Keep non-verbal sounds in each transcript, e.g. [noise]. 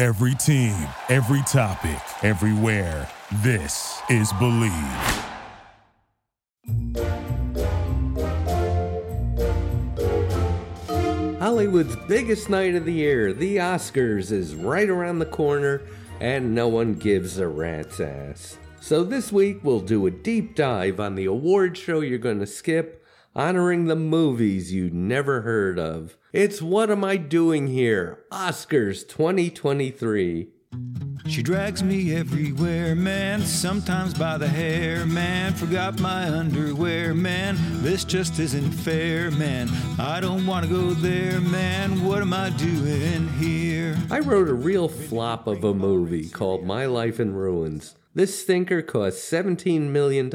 Every team, every topic, everywhere. This is Bleav. Hollywood's biggest night of the year, the Oscars, is right around the corner, and no one gives a rat's ass. So this week we'll do a deep dive on the award show you're going to skip, honoring the movies you never heard of. It's What Am I Doing Here? Oscars 2023. She drags me everywhere, man. Sometimes by the hair, man. Forgot my underwear, man. This just isn't fair, man. I don't want to go there, man. What am I doing here? I wrote a real flop of a movie called My Life in Ruins. This stinker cost $17 million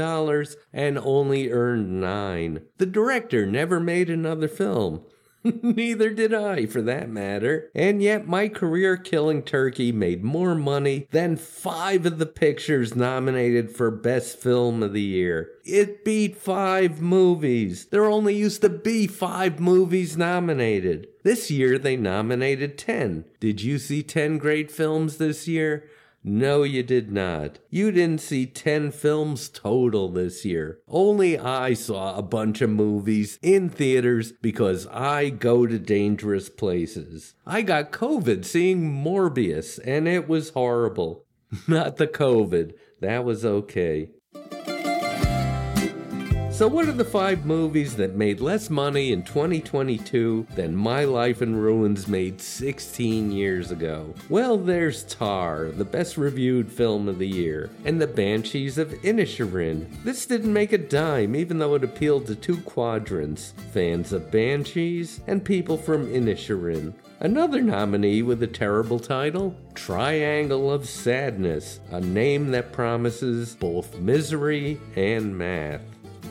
and only earned nine. The director never made another film. [laughs] Neither did I, for that matter. And yet, my career killing turkey made more money than five of the pictures nominated for Best Film of the Year. It beat five movies. There only used to be five movies nominated. This year, they nominated 10. Did you see 10 great films this year? No, you did not. You didn't see 10 films total this year. Only I saw a bunch of movies in theaters because I go to dangerous places. I got COVID seeing Morbius, and it was horrible. [laughs] Not the COVID. That was okay. So, what are the five movies that made less money in 2022 than My Life in Ruins made 16 years ago? Well, there's Tar, the best reviewed film of the year, and The Banshees of Inisherin. This didn't make a dime, even though it appealed to two quadrants fans of Banshees and people from Inisherin. Another nominee with a terrible title Triangle of Sadness, a name that promises both misery and math.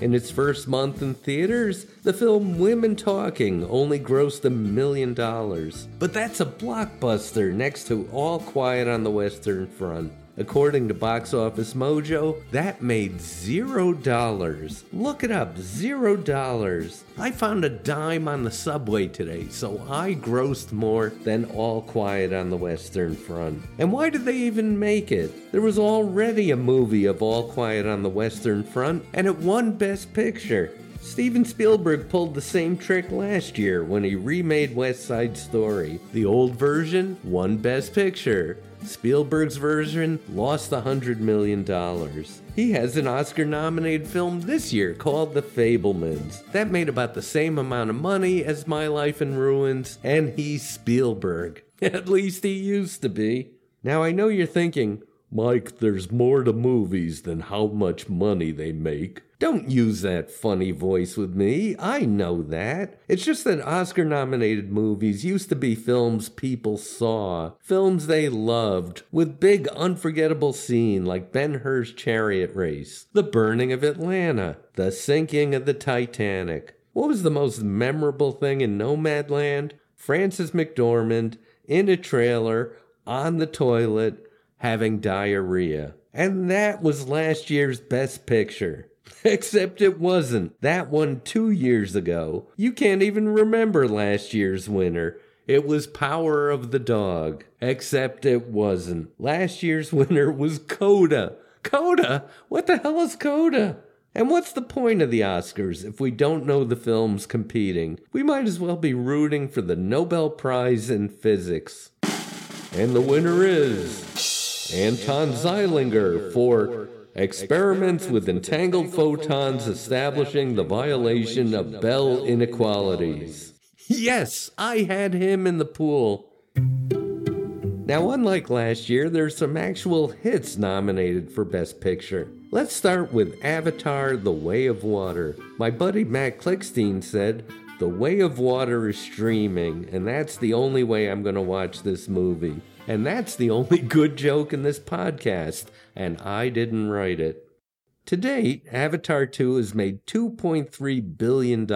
In its first month in theaters, the film Women Talking only grossed a million dollars. But that's a blockbuster next to All Quiet on the Western Front. According to Box Office Mojo, that made zero dollars. Look it up, zero dollars. I found a dime on the subway today, so I grossed more than All Quiet on the Western Front. And why did they even make it? There was already a movie of All Quiet on the Western Front, and it won Best Picture. Steven Spielberg pulled the same trick last year when he remade West Side Story. The old version won Best Picture. Spielberg's version lost $100 million. He has an Oscar nominated film this year called The Fabelmans. That made about the same amount of money as My Life in Ruins, and he's Spielberg. [laughs] At least he used to be. Now I know you're thinking, Mike, there's more to movies than how much money they make. Don't use that funny voice with me. I know that. It's just that Oscar nominated movies used to be films people saw, films they loved, with big unforgettable scene like Ben Hur's chariot race, the burning of Atlanta, the sinking of the Titanic. What was the most memorable thing in Nomadland? Frances McDormand in a trailer on the toilet having diarrhea. And that was last year's best picture. [laughs] Except it wasn't. That one two years ago. You can't even remember last year's winner. It was Power of the Dog. Except it wasn't. Last year's [laughs] winner was Coda. Coda? What the hell is Coda? And what's the point of the Oscars if we don't know the films competing? We might as well be rooting for the Nobel Prize in Physics. And the winner is Anton Zeilinger for Experiments with Entangled Photons Establishing the Violation of Bell Inequalities. Yes, I had him in the pool. Now, unlike last year, there's some actual hits nominated for Best Picture. Let's start with Avatar The Way of Water. My buddy Matt Klickstein said, The Way of Water is streaming, and that's the only way I'm going to watch this movie. And that's the only [laughs] good joke in this podcast, and I didn't write it. To date, Avatar 2 has made $2.3 billion,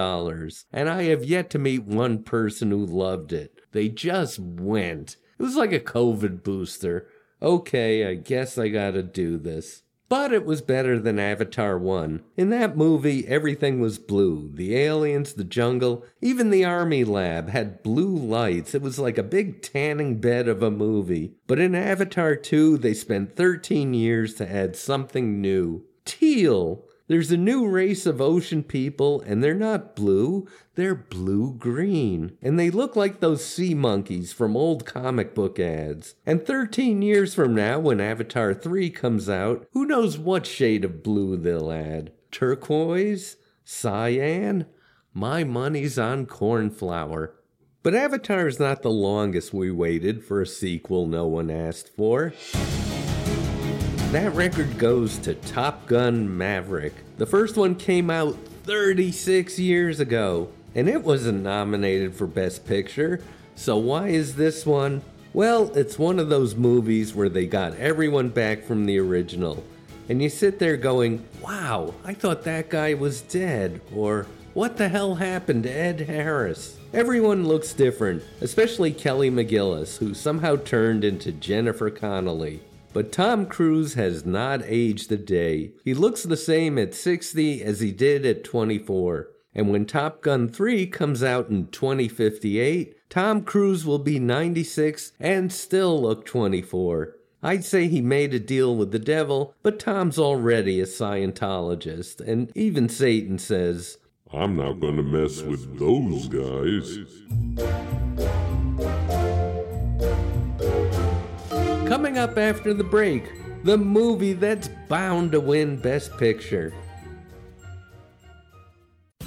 and I have yet to meet one person who loved it. They just went. It was like a COVID booster. Okay, I guess I gotta do this. But it was better than Avatar 1. In that movie, everything was blue. The aliens, the jungle, even the army lab had blue lights. It was like a big tanning bed of a movie. But in Avatar 2, they spent 13 years to add something new teal. There's a new race of ocean people, and they're not blue, they're blue green. And they look like those sea monkeys from old comic book ads. And 13 years from now, when Avatar 3 comes out, who knows what shade of blue they'll add? Turquoise? Cyan? My money's on cornflower. But Avatar is not the longest we waited for a sequel no one asked for. That record goes to Top Gun Maverick. The first one came out 36 years ago, and it wasn't nominated for Best Picture. So, why is this one? Well, it's one of those movies where they got everyone back from the original. And you sit there going, wow, I thought that guy was dead. Or, what the hell happened to Ed Harris? Everyone looks different, especially Kelly McGillis, who somehow turned into Jennifer Connelly. But Tom Cruise has not aged a day. He looks the same at 60 as he did at 24. And when Top Gun 3 comes out in 2058, Tom Cruise will be 96 and still look 24. I'd say he made a deal with the devil, but Tom's already a Scientologist, and even Satan says, I'm not gonna mess with those guys. Up after the break, the movie that's bound to win Best Picture.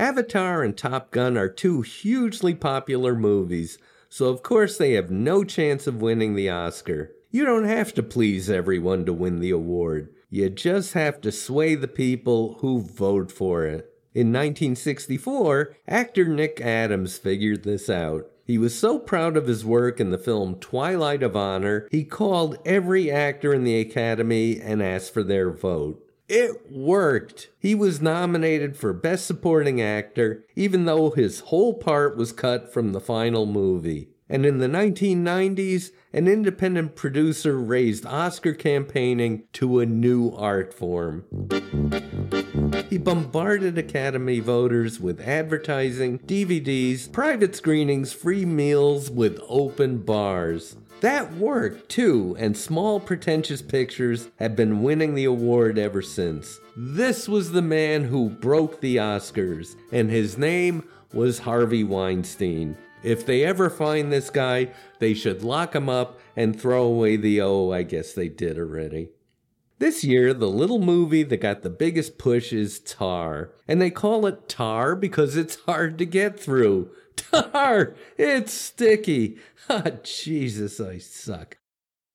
Avatar and Top Gun are two hugely popular movies, so of course they have no chance of winning the Oscar. You don't have to please everyone to win the award. You just have to sway the people who vote for it. In 1964, actor Nick Adams figured this out. He was so proud of his work in the film Twilight of Honor, he called every actor in the Academy and asked for their vote. It worked. He was nominated for Best Supporting Actor, even though his whole part was cut from the final movie. And in the 1990s, an independent producer raised Oscar campaigning to a new art form. He bombarded Academy voters with advertising, DVDs, private screenings, free meals with open bars. That worked too, and small pretentious pictures have been winning the award ever since. This was the man who broke the Oscars, and his name was Harvey Weinstein. If they ever find this guy, they should lock him up and throw away the oh, I guess they did already. This year, the little movie that got the biggest push is Tar. And they call it Tar because it's hard to get through. Tar! It's sticky. Ah, Jesus, I suck.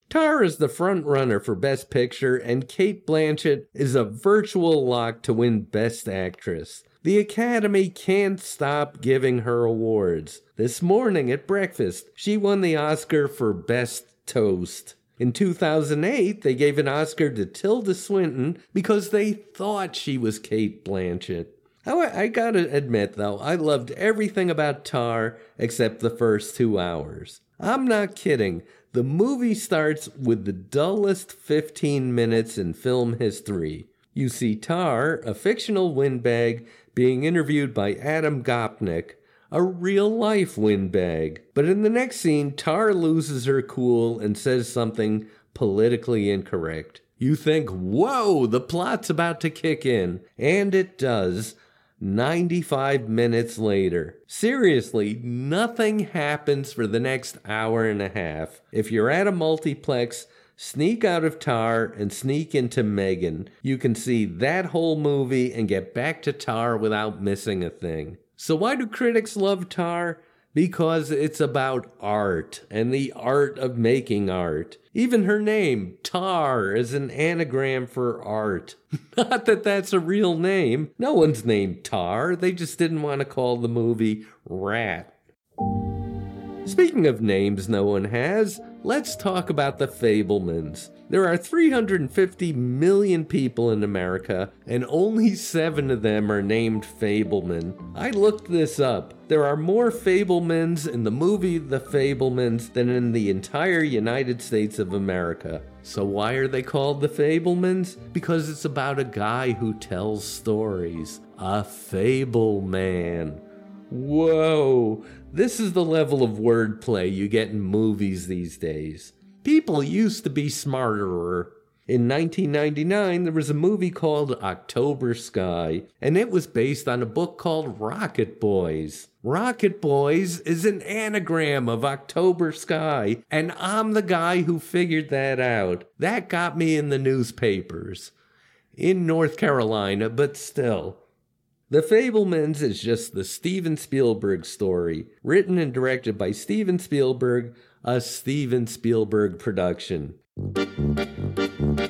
Tar is the front runner for Best Picture, and Cate Blanchett is a virtual lock to win Best Actress. The Academy can't stop giving her awards. This morning at breakfast, she won the Oscar for Best Toast. In 2008, they gave an Oscar to Tilda Swinton because they thought she was Cate Blanchett. I, gotta admit, though, I loved everything about Tar except the first two hours. I'm not kidding. The movie starts with the dullest 15 minutes in film history. You see Tar, a fictional windbag, being interviewed by Adam Gopnik, a real life windbag. But in the next scene, Tar loses her cool and says something politically incorrect. You think, whoa, the plot's about to kick in. And it does. 95 minutes later. Seriously, nothing happens for the next hour and a half. If you're at a multiplex, sneak out of Tar and sneak into Megan. You can see that whole movie and get back to Tar without missing a thing. So, why do critics love Tar? Because it's about art and the art of making art. Even her name, Tar, is an anagram for art. [laughs] Not that that's a real name. No one's named Tar. They just didn't want to call the movie Rat. Speaking of names no one has, let's talk about the Fabelmans. There are 350 million people in America, and only seven of them are named Fabelman. I looked this up. There are more Fabelmans in the movie The Fabelmans than in the entire United States of America. So, why are they called the Fabelmans? Because it's about a guy who tells stories. A fable man. Whoa, this is the level of wordplay you get in movies these days. People used to be smarterer. In 1999, there was a movie called October Sky, and it was based on a book called Rocket Boys. Rocket Boys is an anagram of October Sky, and I'm the guy who figured that out. That got me in the newspapers. In North Carolina, but still. The Fabelmans is just the Steven Spielberg story, written and directed by Steven Spielberg, a Steven Spielberg production.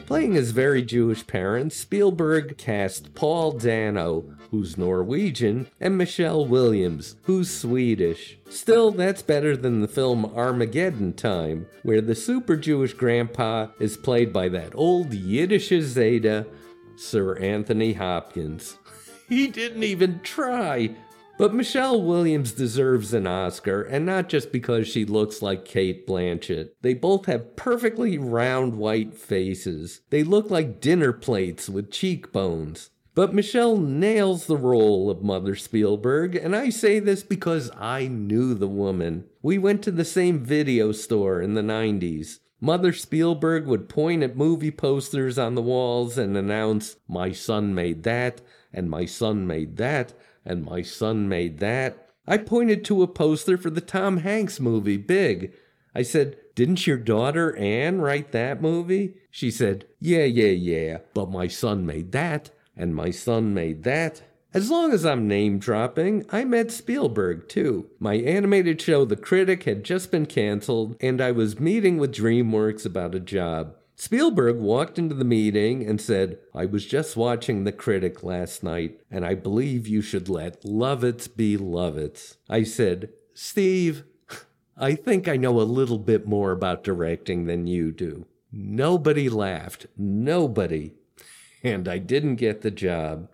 Playing his very Jewish parents, Spielberg cast Paul Dano, who's Norwegian, and Michelle Williams, who's Swedish. Still, that's better than the film Armageddon Time, where the super Jewish grandpa is played by that old Yiddish Zeta, Sir Anthony Hopkins. He didn't even try. But Michelle Williams deserves an Oscar, and not just because she looks like Cate Blanchett. They both have perfectly round white faces. They look like dinner plates with cheekbones. But Michelle nails the role of Mother Spielberg, and I say this because I knew the woman. We went to the same video store in the 90s. Mother Spielberg would point at movie posters on the walls and announce, My son made that, and my son made that, and my son made that. I pointed to a poster for the Tom Hanks movie, Big. I said, Didn't your daughter Anne write that movie? She said, Yeah, yeah, yeah, but my son made that, and my son made that. As long as I'm name dropping, I met Spielberg too. My animated show, The Critic, had just been canceled, and I was meeting with DreamWorks about a job. Spielberg walked into the meeting and said, I was just watching The Critic last night, and I believe you should let Lovitz be Lovitz. I said, Steve, I think I know a little bit more about directing than you do. Nobody laughed. Nobody. And I didn't get the job.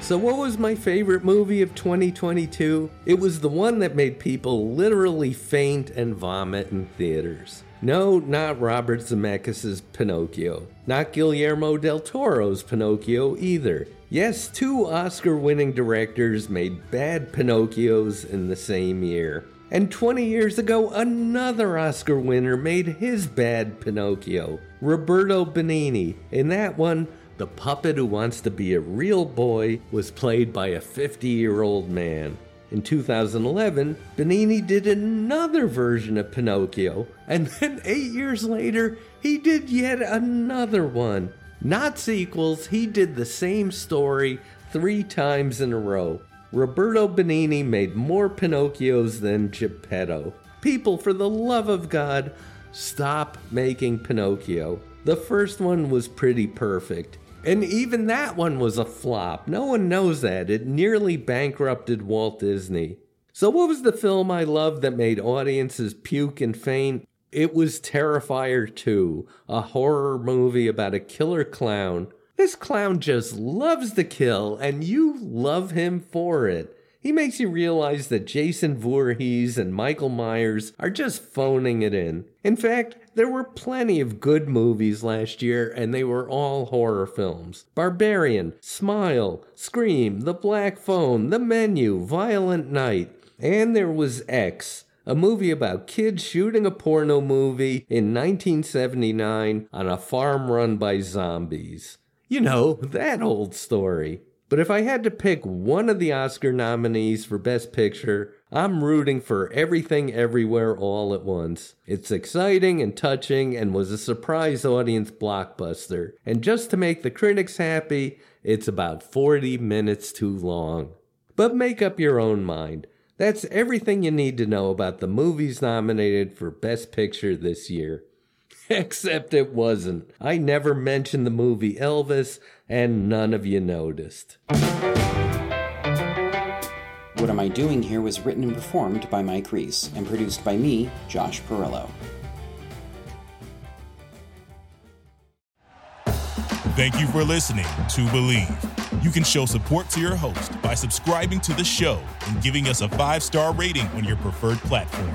So, what was my favorite movie of 2022? It was the one that made people literally faint and vomit in theaters. No, not Robert Zemeckis' Pinocchio. Not Guillermo del Toro's Pinocchio either. Yes, two Oscar winning directors made bad Pinocchios in the same year. And 20 years ago, another Oscar winner made his bad Pinocchio, Roberto Benigni. In that one, the puppet who wants to be a real boy was played by a 50 year old man. In 2011, Benigni did another version of Pinocchio, and [laughs] then eight years later, he did yet another one. Not sequels, he did the same story three times in a row. Roberto Benigni made more Pinocchios than Geppetto. People, for the love of God, stop making Pinocchio. The first one was pretty perfect. And even that one was a flop. No one knows that. It nearly bankrupted Walt Disney. So, what was the film I loved that made audiences puke and faint? It was Terrifier 2, a horror movie about a killer clown. This clown just loves to kill, and you love him for it. He makes you realize that Jason Voorhees and Michael Myers are just phoning it in. In fact, there were plenty of good movies last year, and they were all horror films Barbarian, Smile, Scream, The Black Phone, The Menu, Violent Night, and there was X a movie about kids shooting a porno movie in 1979 on a farm run by zombies. You know, that old story. But if I had to pick one of the Oscar nominees for Best Picture, I'm rooting for Everything Everywhere All at Once. It's exciting and touching and was a surprise audience blockbuster. And just to make the critics happy, it's about 40 minutes too long. But make up your own mind. That's everything you need to know about the movies nominated for Best Picture this year. [laughs] Except it wasn't. I never mentioned the movie Elvis, and none of you noticed. What Am I Doing Here was written and performed by Mike Reiss and produced by me, Josh Perillo. Thank you for listening to Bleav. You can show support to your host by subscribing to the show and giving us a five star rating on your preferred platform.